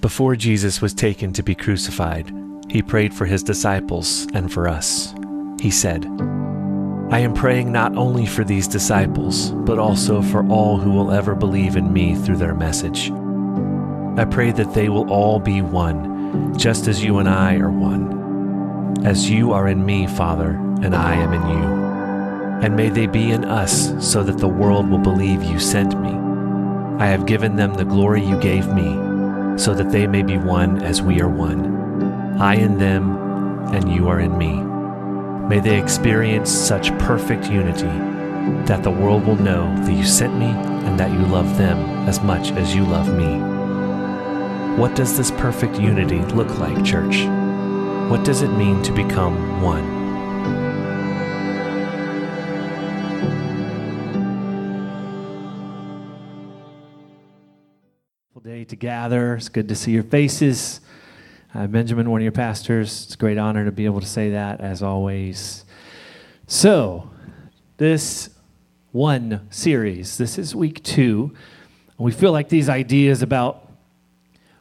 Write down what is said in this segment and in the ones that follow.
Before Jesus was taken to be crucified, he prayed for his disciples and for us. He said, I am praying not only for these disciples, but also for all who will ever believe in me through their message. I pray that they will all be one, just as you and I are one. As you are in me, Father, and I am in you. And may they be in us, so that the world will believe you sent me. I have given them the glory you gave me so that they may be one as we are one. I in them, and you are in me. May they experience such perfect unity that the world will know that you sent me and that you love them as much as you love me. What does this perfect unity look like, church? What does it mean to become one? Gather. It's good to see your faces. Uh, Benjamin, one of your pastors, it's a great honor to be able to say that as always. So, this one series, this is week two. We feel like these ideas about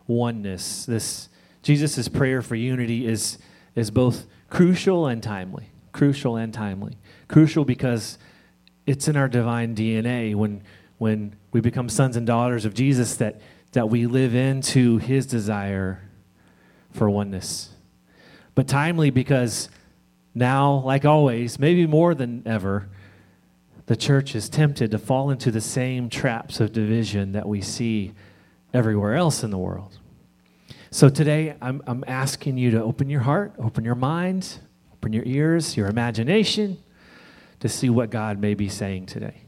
oneness, this Jesus' prayer for unity is, is both crucial and timely. Crucial and timely. Crucial because it's in our divine DNA when, when we become sons and daughters of Jesus that that we live into his desire for oneness. But timely because now, like always, maybe more than ever, the church is tempted to fall into the same traps of division that we see everywhere else in the world. So today, I'm, I'm asking you to open your heart, open your mind, open your ears, your imagination to see what God may be saying today.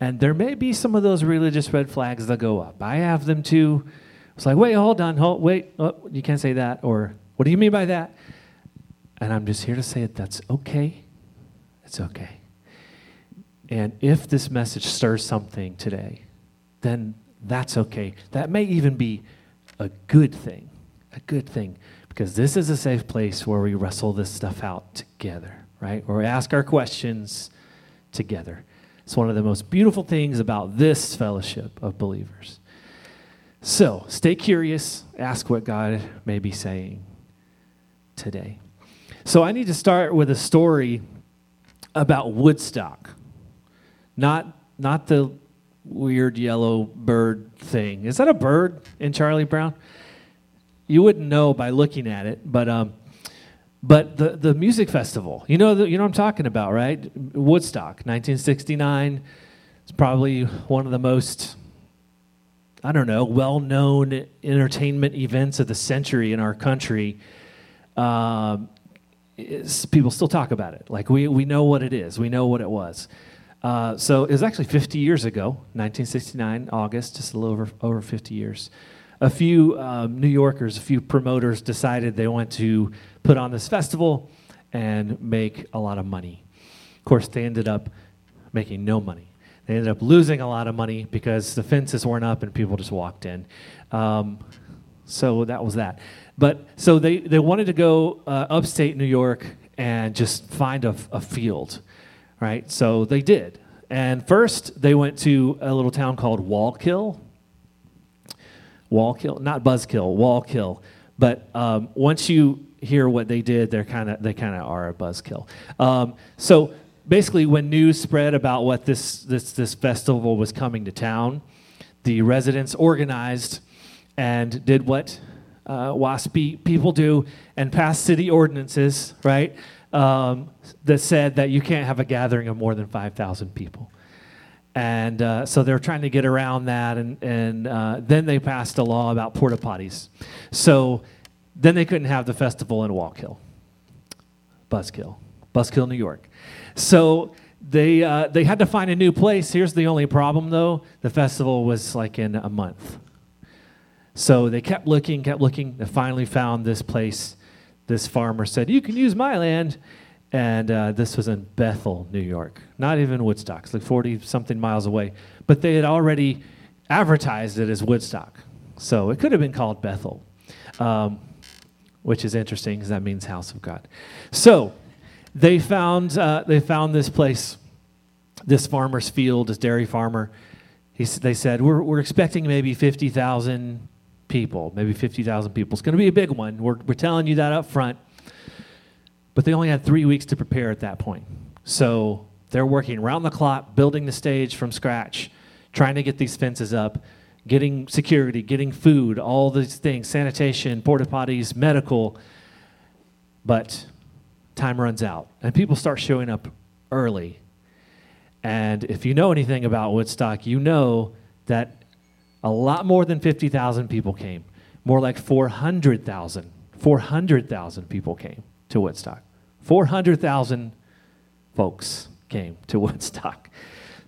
And there may be some of those religious red flags that go up. I have them too. It's like, wait, hold on, hold, wait, oh, you can't say that. Or, what do you mean by that? And I'm just here to say that that's okay. It's okay. And if this message stirs something today, then that's okay. That may even be a good thing. A good thing. Because this is a safe place where we wrestle this stuff out together, right? Where we ask our questions together. It's one of the most beautiful things about this fellowship of believers. So stay curious, ask what God may be saying today. So I need to start with a story about Woodstock. Not, not the weird yellow bird thing. Is that a bird in Charlie Brown? You wouldn't know by looking at it, but um, but the, the music festival, you know, the, you know what I'm talking about, right? Woodstock, 1969. It's probably one of the most, I don't know, well known entertainment events of the century in our country. Um, people still talk about it. Like, we, we know what it is, we know what it was. Uh, so it was actually 50 years ago, 1969, August, just a little over, over 50 years. A few um, New Yorkers, a few promoters decided they wanted to put on this festival and make a lot of money. Of course, they ended up making no money. They ended up losing a lot of money because the fences weren't up and people just walked in. Um, so that was that. But so they, they wanted to go uh, upstate New York and just find a, a field, right? So they did. And first, they went to a little town called Wallkill. Wallkill, not buzz kill, wall kill. But um, once you hear what they did, they're kind of they kind of are a buzzkill. Um, so basically, when news spread about what this this this festival was coming to town, the residents organized and did what uh, people do and passed city ordinances, right? Um, that said that you can't have a gathering of more than five thousand people. And uh, so they're trying to get around that, and, and uh, then they passed a law about porta potties. So then they couldn't have the festival in Wallkill, Buzzkill, Buzzkill, New York. So they, uh, they had to find a new place. Here's the only problem, though the festival was like in a month. So they kept looking, kept looking. They finally found this place. This farmer said, You can use my land. And uh, this was in Bethel, New York. Not even Woodstock. It's like 40 something miles away. But they had already advertised it as Woodstock. So it could have been called Bethel. Um, which is interesting because that means house of God. So they found, uh, they found this place, this farmer's field, this dairy farmer. He, they said, we're, we're expecting maybe 50,000 people, maybe 50,000 people. It's going to be a big one. We're, we're telling you that up front. But they only had three weeks to prepare at that point. So they're working around the clock, building the stage from scratch, trying to get these fences up, getting security, getting food, all these things, sanitation, porta potties, medical. But time runs out, and people start showing up early. And if you know anything about Woodstock, you know that a lot more than 50,000 people came. More like 400,000. 400,000 people came to Woodstock. 400,000 folks came to Woodstock.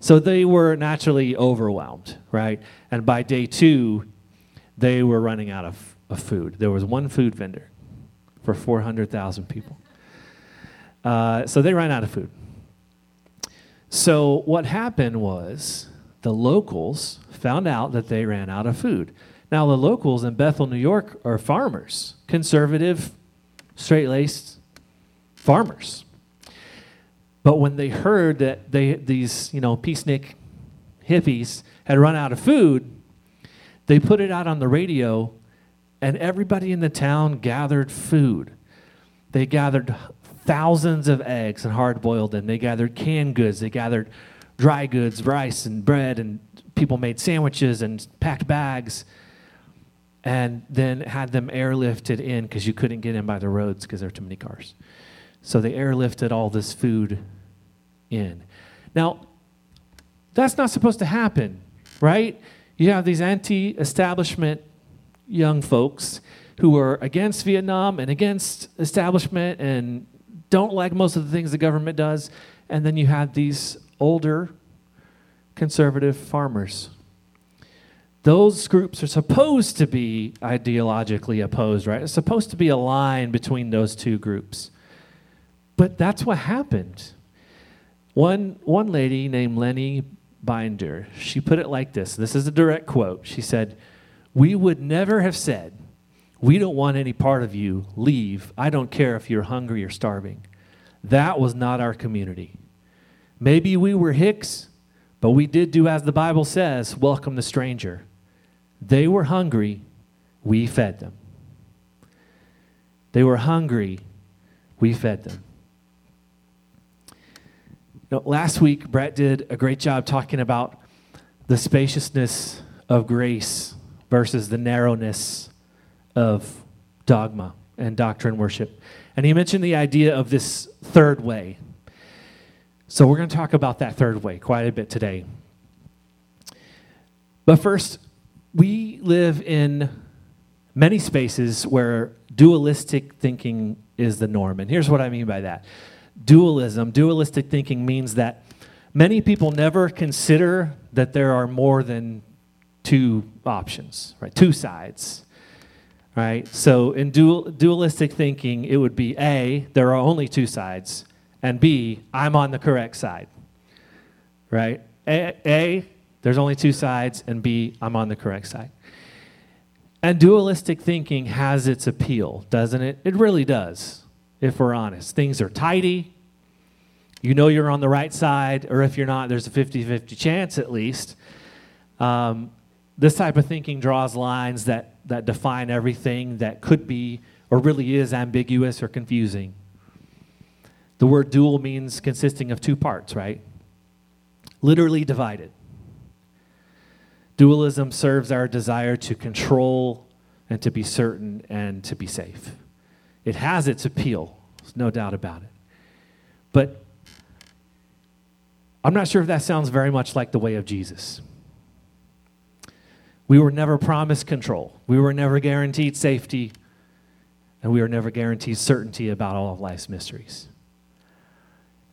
So they were naturally overwhelmed, right? And by day two, they were running out of, of food. There was one food vendor for 400,000 people. Uh, so they ran out of food. So what happened was the locals found out that they ran out of food. Now, the locals in Bethel, New York are farmers, conservative, straight laced farmers. But when they heard that they, these, you know, peacenik hippies had run out of food, they put it out on the radio, and everybody in the town gathered food. They gathered thousands of eggs and hard boiled them. They gathered canned goods. They gathered dry goods, rice and bread, and people made sandwiches and packed bags and then had them airlifted in because you couldn't get in by the roads because there were too many cars. So they airlifted all this food in. Now, that's not supposed to happen, right? You have these anti establishment young folks who are against Vietnam and against establishment and don't like most of the things the government does. And then you have these older conservative farmers. Those groups are supposed to be ideologically opposed, right? It's supposed to be a line between those two groups. But that's what happened. One, one lady named Lenny Binder, she put it like this this is a direct quote. She said, We would never have said, We don't want any part of you, leave. I don't care if you're hungry or starving. That was not our community. Maybe we were Hicks, but we did do as the Bible says welcome the stranger. They were hungry, we fed them. They were hungry, we fed them. Know, last week, Brett did a great job talking about the spaciousness of grace versus the narrowness of dogma and doctrine worship. And he mentioned the idea of this third way. So we're going to talk about that third way quite a bit today. But first, we live in many spaces where dualistic thinking is the norm. And here's what I mean by that dualism, dualistic thinking means that many people never consider that there are more than two options, right? Two sides. Right? So in dual, dualistic thinking, it would be A, there are only two sides, and B, I'm on the correct side. Right? A, A there's only two sides, and B, I'm on the correct side. And dualistic thinking has its appeal, doesn't it? It really does, if we're honest. Things are tidy. You know you're on the right side, or if you're not, there's a 50 50 chance at least. Um, this type of thinking draws lines that, that define everything that could be or really is ambiguous or confusing. The word dual means consisting of two parts, right? Literally divided. Dualism serves our desire to control and to be certain and to be safe. It has its appeal, there's no doubt about it. But I'm not sure if that sounds very much like the way of Jesus. We were never promised control, we were never guaranteed safety, and we were never guaranteed certainty about all of life's mysteries.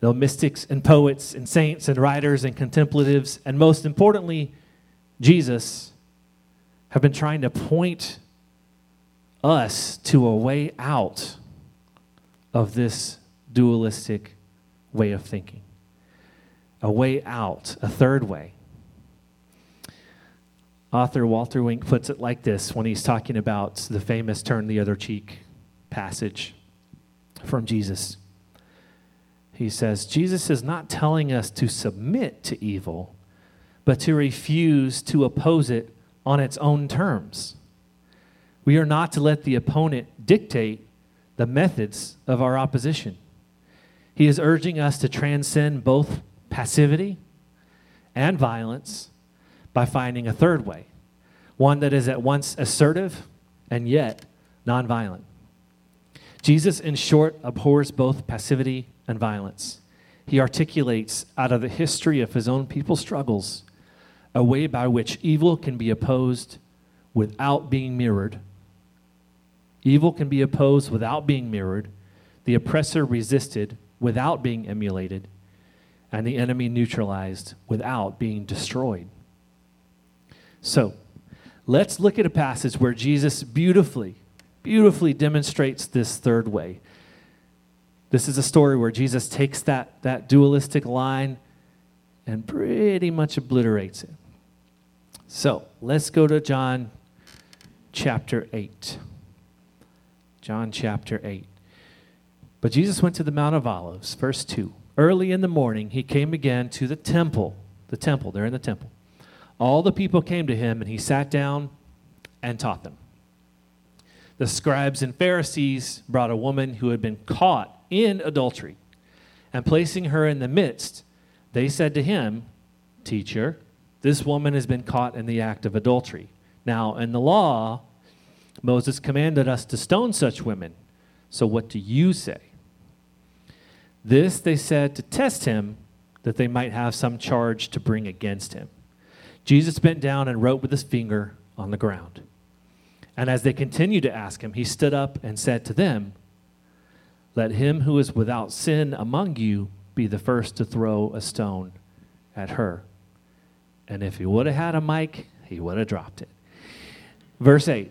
Though mystics and poets and saints and writers and contemplatives, and most importantly, Jesus have been trying to point us to a way out of this dualistic way of thinking. A way out, a third way. Author Walter Wink puts it like this when he's talking about the famous turn the other cheek passage from Jesus. He says, Jesus is not telling us to submit to evil but to refuse to oppose it on its own terms. We are not to let the opponent dictate the methods of our opposition. He is urging us to transcend both passivity and violence by finding a third way, one that is at once assertive and yet nonviolent. Jesus, in short, abhors both passivity and violence. He articulates out of the history of his own people's struggles a way by which evil can be opposed without being mirrored. Evil can be opposed without being mirrored, the oppressor resisted without being emulated, and the enemy neutralized without being destroyed. So, let's look at a passage where Jesus beautifully, beautifully demonstrates this third way. This is a story where Jesus takes that, that dualistic line and pretty much obliterates it. So, let's go to John chapter 8. John chapter 8. But Jesus went to the Mount of Olives, verse 2. Early in the morning, he came again to the temple. The temple, they're in the temple. All the people came to him, and he sat down and taught them. The scribes and Pharisees brought a woman who had been caught in adultery, and placing her in the midst, they said to him, Teacher, this woman has been caught in the act of adultery. Now, in the law, Moses commanded us to stone such women. So, what do you say? This they said to test him, that they might have some charge to bring against him. Jesus bent down and wrote with his finger on the ground. And as they continued to ask him, he stood up and said to them, Let him who is without sin among you be the first to throw a stone at her. And if he would have had a mic, he would have dropped it. Verse 8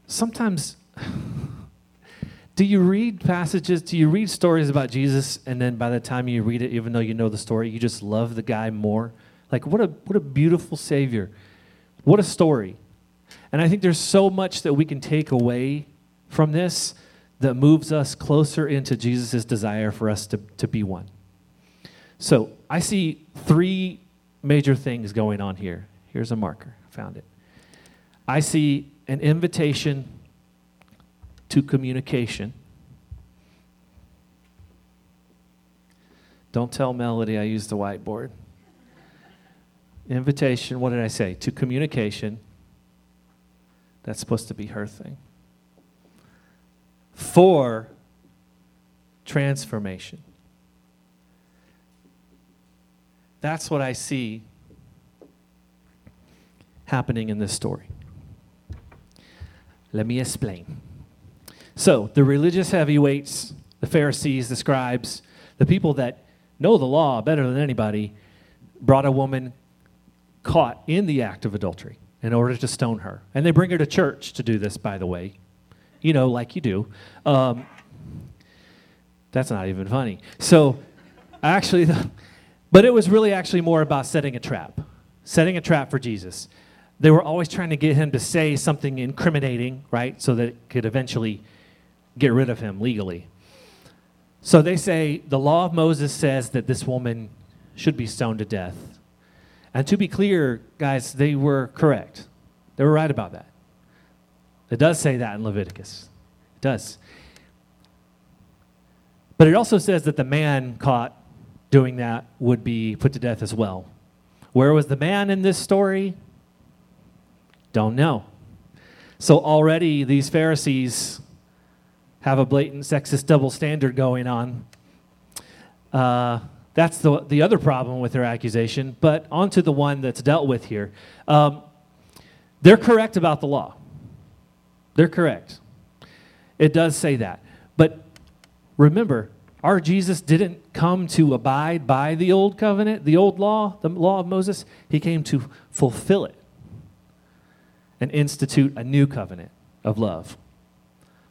sometimes do you read passages do you read stories about jesus and then by the time you read it even though you know the story you just love the guy more? Like what a what a beautiful savior. What a story. And i think there's so much that we can take away from this that moves us closer into jesus' desire for us to, to be one. So i see three major things going on here. Here's a marker. I found it. I see an invitation to communication. Don't tell Melody I used the whiteboard. Invitation, what did I say? To communication. That's supposed to be her thing. For transformation. That's what I see happening in this story. Let me explain. So, the religious heavyweights, the Pharisees, the scribes, the people that know the law better than anybody, brought a woman caught in the act of adultery in order to stone her. And they bring her to church to do this, by the way. You know, like you do. Um, that's not even funny. So, actually, but it was really actually more about setting a trap, setting a trap for Jesus. They were always trying to get him to say something incriminating, right, so that it could eventually get rid of him legally. So they say the law of Moses says that this woman should be stoned to death. And to be clear, guys, they were correct. They were right about that. It does say that in Leviticus. It does. But it also says that the man caught doing that would be put to death as well. Where was the man in this story? Don't know. So already these Pharisees have a blatant sexist double standard going on. Uh, that's the, the other problem with their accusation. But on to the one that's dealt with here. Um, they're correct about the law. They're correct. It does say that. But remember, our Jesus didn't come to abide by the old covenant, the old law, the law of Moses. He came to fulfill it. And institute a new covenant of love,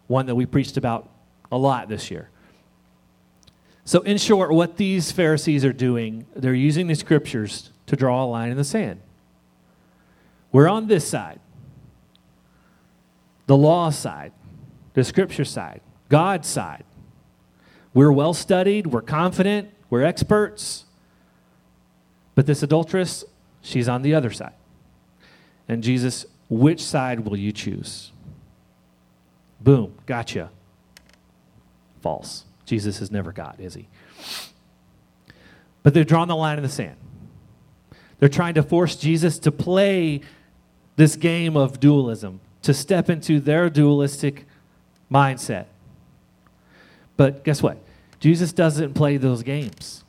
one that we preached about a lot this year. So, in short, what these Pharisees are doing, they're using the scriptures to draw a line in the sand. We're on this side, the law side, the scripture side, God's side. We're well studied, we're confident, we're experts. But this adulteress, she's on the other side. And Jesus, which side will you choose? Boom, gotcha. False. Jesus is never God, is he? But they're drawing the line in the sand. They're trying to force Jesus to play this game of dualism, to step into their dualistic mindset. But guess what? Jesus doesn't play those games.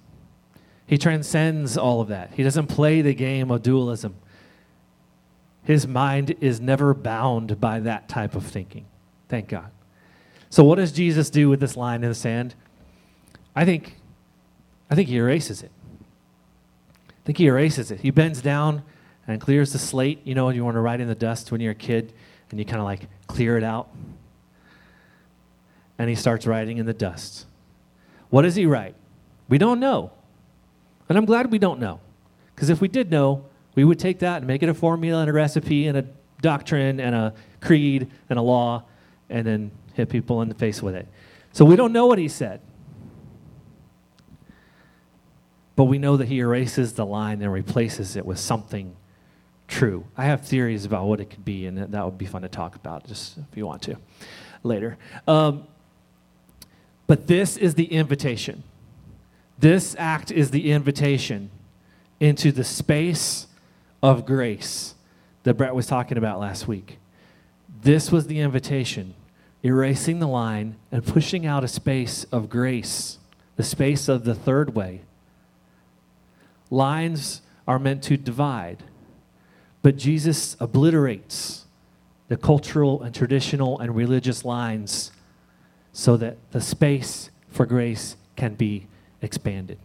He transcends all of that. He doesn't play the game of dualism. His mind is never bound by that type of thinking. Thank God. So what does Jesus do with this line in the sand? I think I think he erases it. I think he erases it. He bends down and clears the slate. You know, you want to write in the dust when you're a kid and you kind of like clear it out. And he starts writing in the dust. What does he write? We don't know. And I'm glad we don't know. Because if we did know, we would take that and make it a formula and a recipe and a doctrine and a creed and a law and then hit people in the face with it. So we don't know what he said. But we know that he erases the line and replaces it with something true. I have theories about what it could be, and that would be fun to talk about, just if you want to later. Um, but this is the invitation. This act is the invitation into the space of grace that Brett was talking about last week. This was the invitation, erasing the line and pushing out a space of grace, the space of the third way. Lines are meant to divide, but Jesus obliterates the cultural and traditional and religious lines so that the space for grace can be expanded.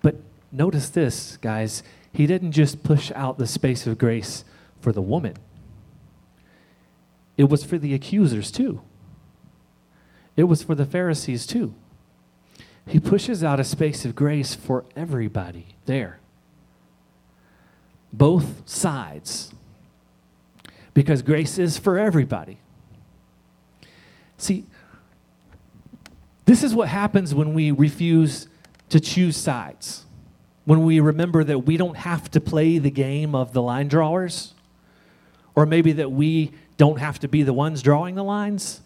But notice this, guys. He didn't just push out the space of grace for the woman, it was for the accusers too. It was for the Pharisees too. He pushes out a space of grace for everybody there. Both sides. Because grace is for everybody. See, this is what happens when we refuse to choose sides. When we remember that we don't have to play the game of the line drawers, or maybe that we don't have to be the ones drawing the lines.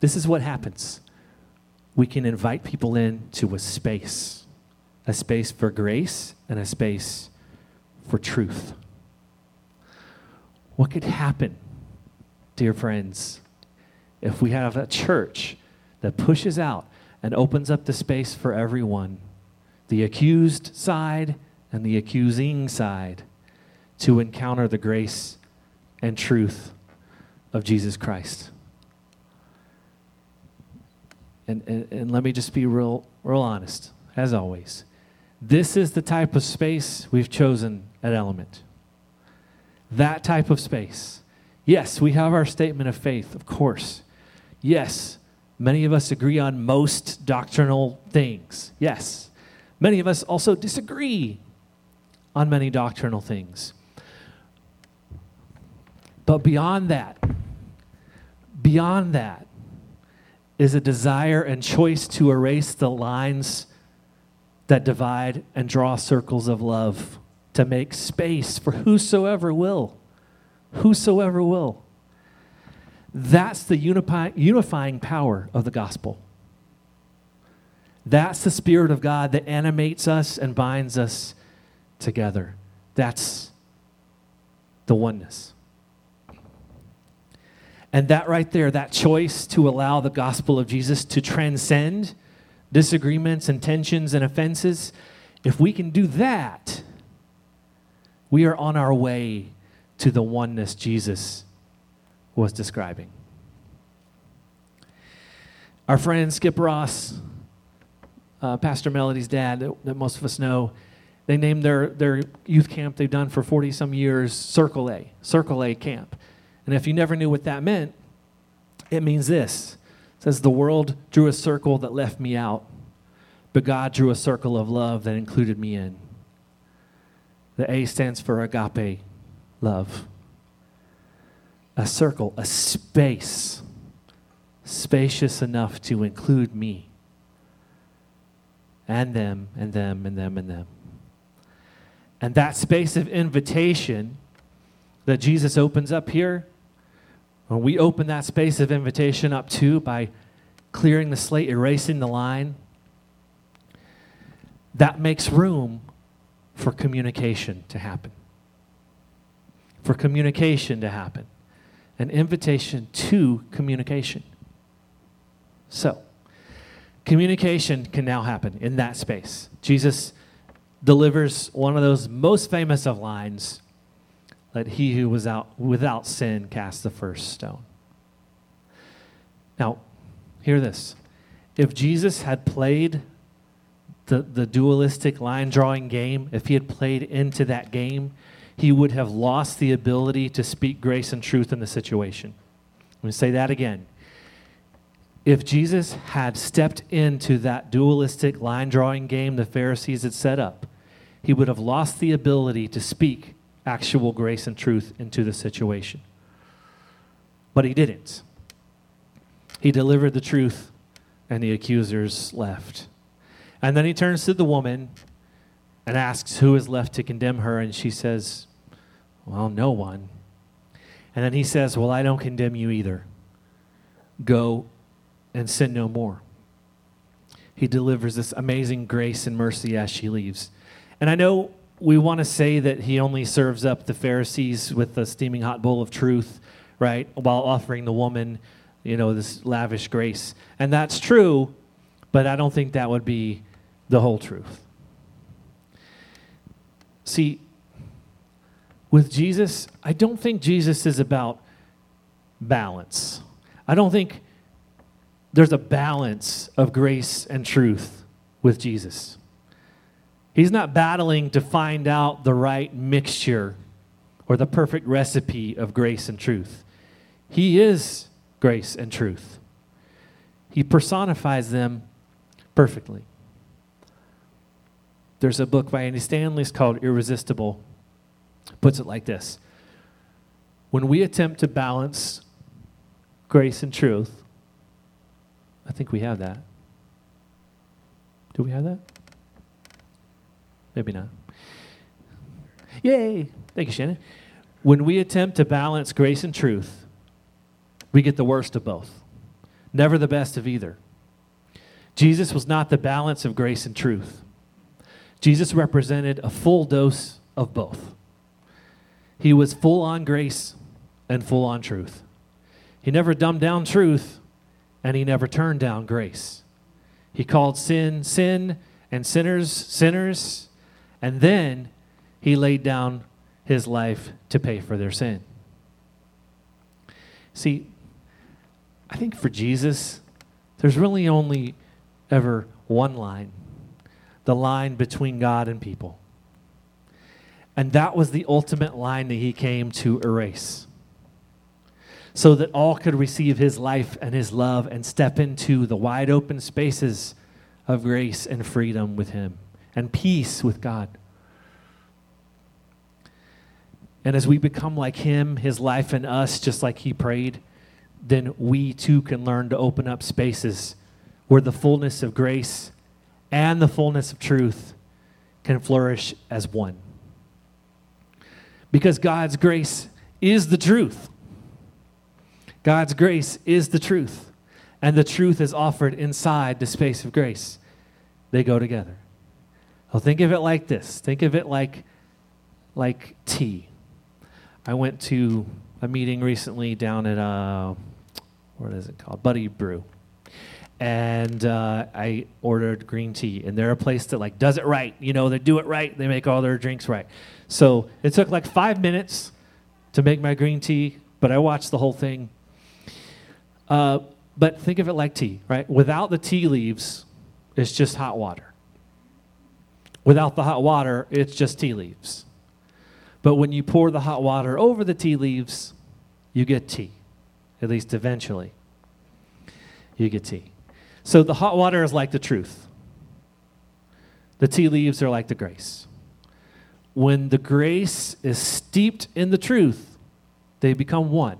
This is what happens we can invite people into a space, a space for grace and a space for truth. What could happen, dear friends, if we have a church that pushes out and opens up the space for everyone, the accused side and the accusing side, to encounter the grace and truth of Jesus Christ? and, and, and let me just be real, real honest, as always. This is the type of space we've chosen at Element. That type of space. Yes, we have our statement of faith, of course. Yes, many of us agree on most doctrinal things. Yes. Many of us also disagree on many doctrinal things. But beyond that, beyond that, is a desire and choice to erase the lines that divide and draw circles of love, to make space for whosoever will. Whosoever will. That's the unify, unifying power of the gospel. That's the Spirit of God that animates us and binds us together. That's the oneness. And that right there, that choice to allow the gospel of Jesus to transcend disagreements and tensions and offenses, if we can do that, we are on our way to the oneness Jesus was describing. Our friend Skip Ross, uh, Pastor Melody's dad, that, that most of us know, They named their, their youth camp they've done for 40 some years Circle A, Circle A Camp. And if you never knew what that meant, it means this. It says, The world drew a circle that left me out, but God drew a circle of love that included me in. The A stands for agape love. A circle, a space, spacious enough to include me and them and them and them and them. And that space of invitation that Jesus opens up here, when we open that space of invitation up too by clearing the slate, erasing the line, that makes room for communication to happen. For communication to happen. An invitation to communication. So, communication can now happen in that space. Jesus delivers one of those most famous of lines let he who was out without sin cast the first stone. Now, hear this. If Jesus had played the, the dualistic line drawing game, if he had played into that game, he would have lost the ability to speak grace and truth in the situation. Let me say that again. If Jesus had stepped into that dualistic line drawing game the Pharisees had set up, he would have lost the ability to speak actual grace and truth into the situation. But he didn't. He delivered the truth, and the accusers left. And then he turns to the woman and asks who is left to condemn her, and she says, Well, no one. And then he says, Well, I don't condemn you either. Go and sin no more. He delivers this amazing grace and mercy as she leaves. And I know we want to say that he only serves up the Pharisees with a steaming hot bowl of truth, right, while offering the woman, you know, this lavish grace. And that's true, but I don't think that would be the whole truth. See, with Jesus, I don't think Jesus is about balance. I don't think there's a balance of grace and truth with Jesus. He's not battling to find out the right mixture or the perfect recipe of grace and truth. He is grace and truth. He personifies them perfectly. There's a book by Andy Stanley called Irresistible. Puts it like this When we attempt to balance grace and truth, I think we have that. Do we have that? Maybe not. Yay! Thank you, Shannon. When we attempt to balance grace and truth, we get the worst of both, never the best of either. Jesus was not the balance of grace and truth. Jesus represented a full dose of both. He was full on grace and full on truth. He never dumbed down truth and he never turned down grace. He called sin sin and sinners sinners and then he laid down his life to pay for their sin. See, I think for Jesus, there's really only ever one line the line between God and people. And that was the ultimate line that he came to erase. So that all could receive his life and his love and step into the wide open spaces of grace and freedom with him and peace with God. And as we become like Him, His life and us, just like He prayed, then we too can learn to open up spaces where the fullness of grace and the fullness of truth can flourish as one. Because God's grace is the truth. God's grace is the truth. And the truth is offered inside the space of grace. They go together. Well, think of it like this. Think of it like, like tea. I went to a meeting recently down at, uh, what is it called? Buddy Brew. And uh, I ordered green tea, and they're a place that like does it right. You know, they do it right. They make all their drinks right. So it took like five minutes to make my green tea, but I watched the whole thing. Uh, but think of it like tea, right? Without the tea leaves, it's just hot water. Without the hot water, it's just tea leaves. But when you pour the hot water over the tea leaves, you get tea, at least eventually. You get tea. So the hot water is like the truth, the tea leaves are like the grace. When the grace is steeped in the truth, they become one.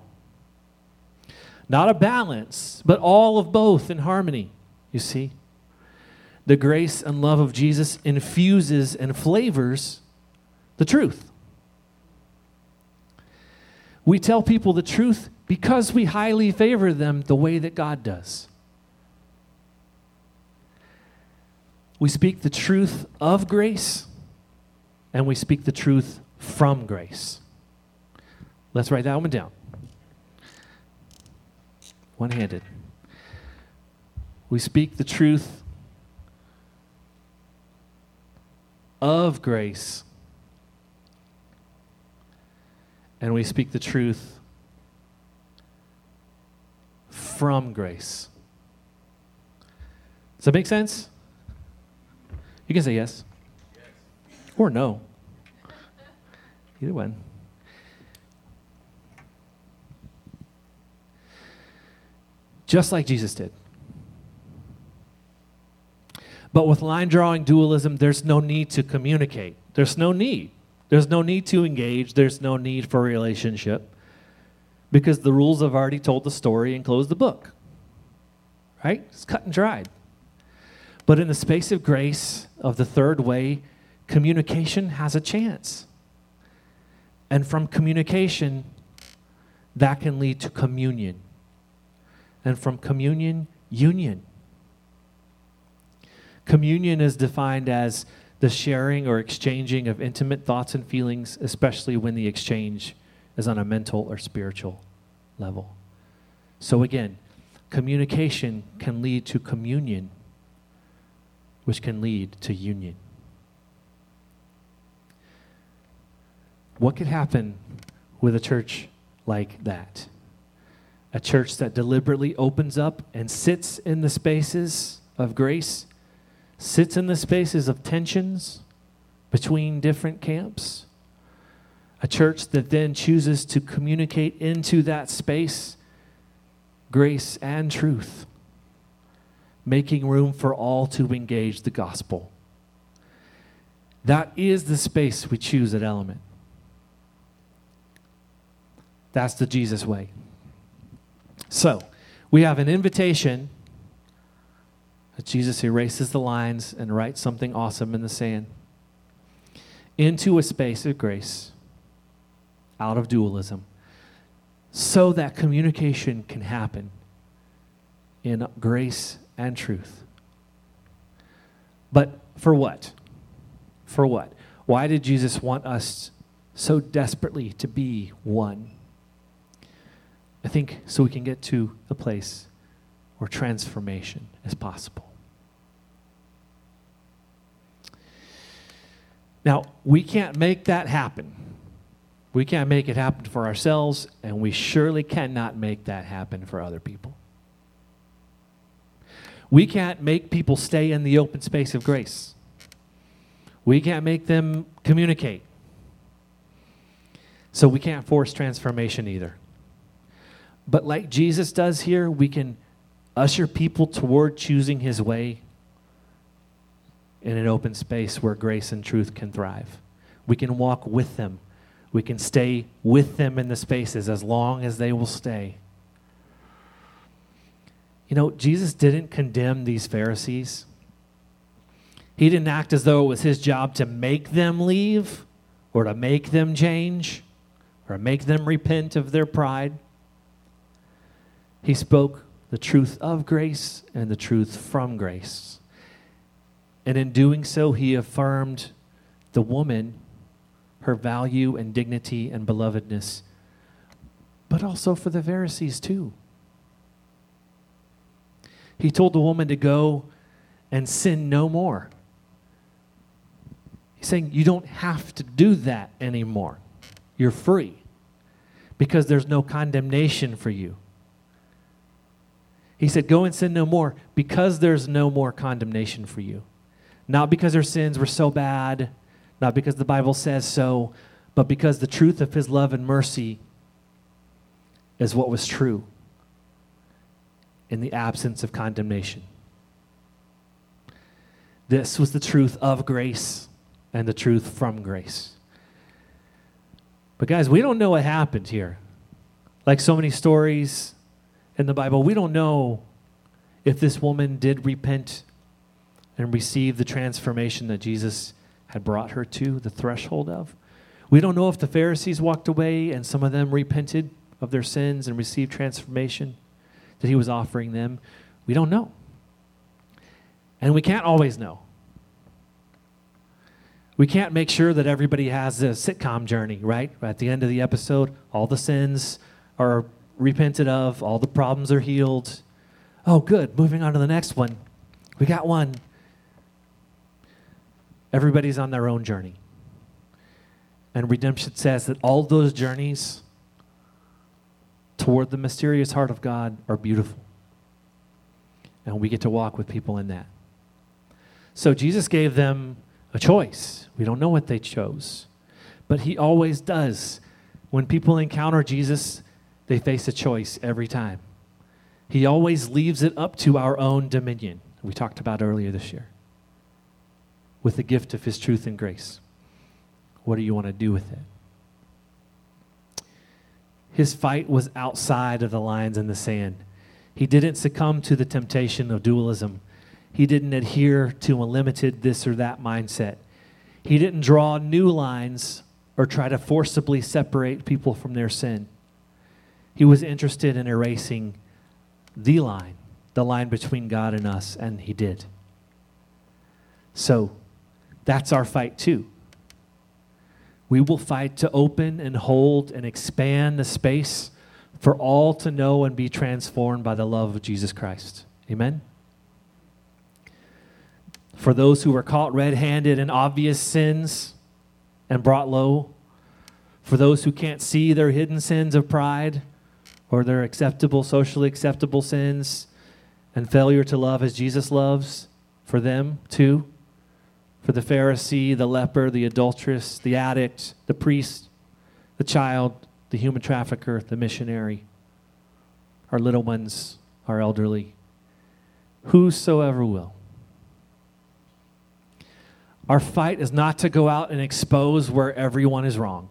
Not a balance, but all of both in harmony, you see. The grace and love of Jesus infuses and flavors the truth. We tell people the truth because we highly favor them the way that God does. We speak the truth of grace and we speak the truth from grace. Let's write that one down. One handed. We speak the truth of grace and we speak the truth from grace. Does that make sense? You can say yes, yes. or no. Either one. Just like Jesus did. But with line drawing dualism, there's no need to communicate. There's no need. There's no need to engage, there's no need for relationship because the rules have already told the story and closed the book. Right? It's cut and dried. But in the space of grace, of the third way, communication has a chance. And from communication, that can lead to communion. And from communion, union. Communion is defined as the sharing or exchanging of intimate thoughts and feelings, especially when the exchange is on a mental or spiritual level. So, again, communication can lead to communion, which can lead to union. What could happen with a church like that? A church that deliberately opens up and sits in the spaces of grace sits in the spaces of tensions between different camps. A church that then chooses to communicate into that space grace and truth, making room for all to engage the gospel. That is the space we choose at Element. That's the Jesus way. So, we have an invitation that Jesus erases the lines and writes something awesome in the sand into a space of grace out of dualism so that communication can happen in grace and truth. But for what? For what? Why did Jesus want us so desperately to be one? I think so we can get to a place where transformation is possible. Now, we can't make that happen. We can't make it happen for ourselves, and we surely cannot make that happen for other people. We can't make people stay in the open space of grace. We can't make them communicate. So we can't force transformation either. But like Jesus does here, we can usher people toward choosing his way in an open space where grace and truth can thrive. We can walk with them. We can stay with them in the spaces as long as they will stay. You know, Jesus didn't condemn these Pharisees. He didn't act as though it was his job to make them leave or to make them change or make them repent of their pride. He spoke the truth of grace and the truth from grace. And in doing so, he affirmed the woman, her value and dignity and belovedness, but also for the Pharisees too. He told the woman to go and sin no more. He's saying you don't have to do that anymore. You're free because there's no condemnation for you. He said, Go and sin no more because there's no more condemnation for you. Not because their sins were so bad, not because the Bible says so, but because the truth of his love and mercy is what was true in the absence of condemnation. This was the truth of grace and the truth from grace. But, guys, we don't know what happened here. Like so many stories in the Bible, we don't know if this woman did repent and receive the transformation that Jesus had brought her to the threshold of. We don't know if the Pharisees walked away and some of them repented of their sins and received transformation that he was offering them. We don't know. And we can't always know. We can't make sure that everybody has a sitcom journey, right? At the end of the episode, all the sins are repented of, all the problems are healed. Oh, good. Moving on to the next one. We got one. Everybody's on their own journey. And redemption says that all those journeys toward the mysterious heart of God are beautiful. And we get to walk with people in that. So Jesus gave them a choice. We don't know what they chose, but He always does. When people encounter Jesus, they face a choice every time. He always leaves it up to our own dominion. We talked about earlier this year with the gift of His truth and grace. What do you want to do with it? His fight was outside of the lines in the sand. He didn't succumb to the temptation of dualism. He didn't adhere to a limited this or that mindset. He didn't draw new lines or try to forcibly separate people from their sin. He was interested in erasing the line, the line between God and us, and he did. So that's our fight too. We will fight to open and hold and expand the space for all to know and be transformed by the love of Jesus Christ. Amen? For those who were caught red handed in obvious sins and brought low, for those who can't see their hidden sins of pride or their acceptable, socially acceptable sins and failure to love as Jesus loves, for them too for the Pharisee, the leper, the adulteress, the addict, the priest, the child, the human trafficker, the missionary, our little ones, our elderly, whosoever will. Our fight is not to go out and expose where everyone is wrong.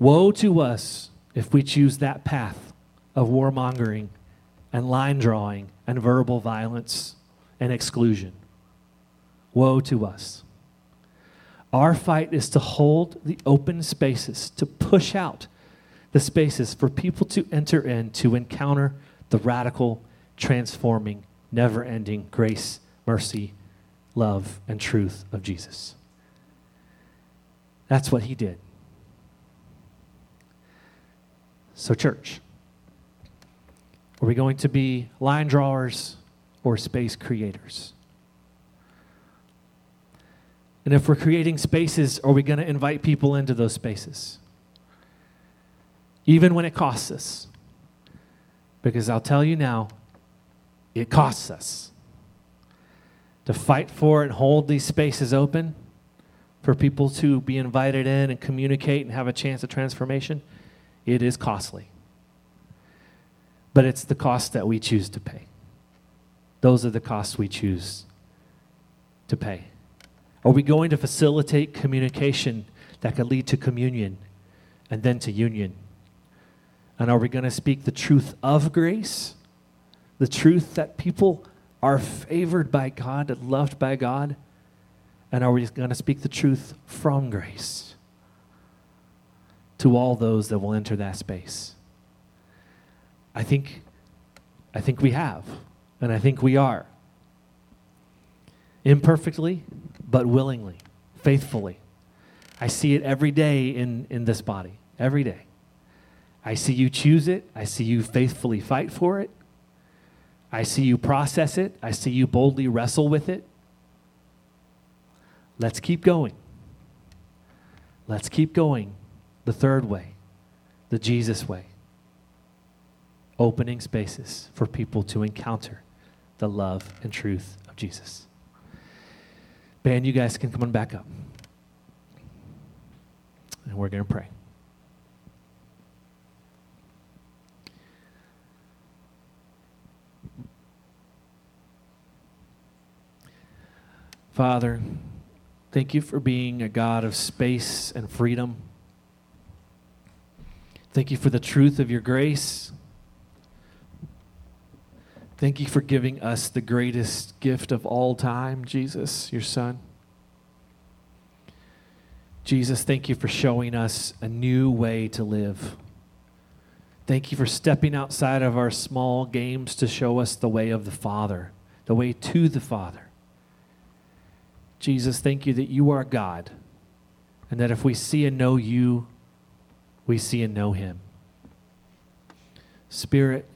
Woe to us if we choose that path of warmongering and line drawing and verbal violence and exclusion. Woe to us. Our fight is to hold the open spaces, to push out the spaces for people to enter in to encounter the radical, transforming, never ending grace, mercy, love, and truth of Jesus. That's what he did. So, church, are we going to be line drawers or space creators? And if we're creating spaces, are we going to invite people into those spaces? Even when it costs us. Because I'll tell you now, it costs us to fight for and hold these spaces open for people to be invited in and communicate and have a chance of transformation. It is costly. But it's the cost that we choose to pay. Those are the costs we choose to pay. Are we going to facilitate communication that could lead to communion and then to union? And are we going to speak the truth of grace? The truth that people are favored by God and loved by God? And are we going to speak the truth from grace to all those that will enter that space? I think, I think we have, and I think we are. Imperfectly, but willingly, faithfully. I see it every day in, in this body, every day. I see you choose it. I see you faithfully fight for it. I see you process it. I see you boldly wrestle with it. Let's keep going. Let's keep going the third way, the Jesus way. Opening spaces for people to encounter the love and truth of Jesus. Band, you guys can come on back up. And we're going to pray. Father, thank you for being a God of space and freedom. Thank you for the truth of your grace. Thank you for giving us the greatest gift of all time, Jesus, your Son. Jesus, thank you for showing us a new way to live. Thank you for stepping outside of our small games to show us the way of the Father, the way to the Father. Jesus, thank you that you are God, and that if we see and know you, we see and know him. Spirit,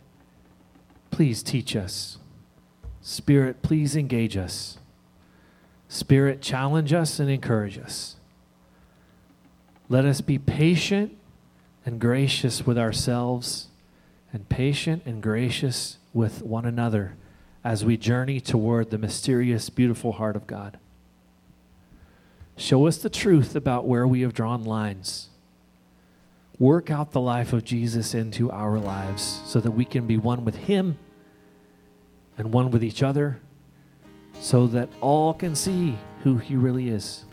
please teach us. Spirit, please engage us. Spirit, challenge us and encourage us. Let us be patient and gracious with ourselves and patient and gracious with one another as we journey toward the mysterious, beautiful heart of God. Show us the truth about where we have drawn lines. Work out the life of Jesus into our lives so that we can be one with Him and one with each other so that all can see who He really is.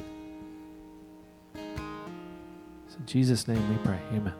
in Jesus' name we pray. Amen.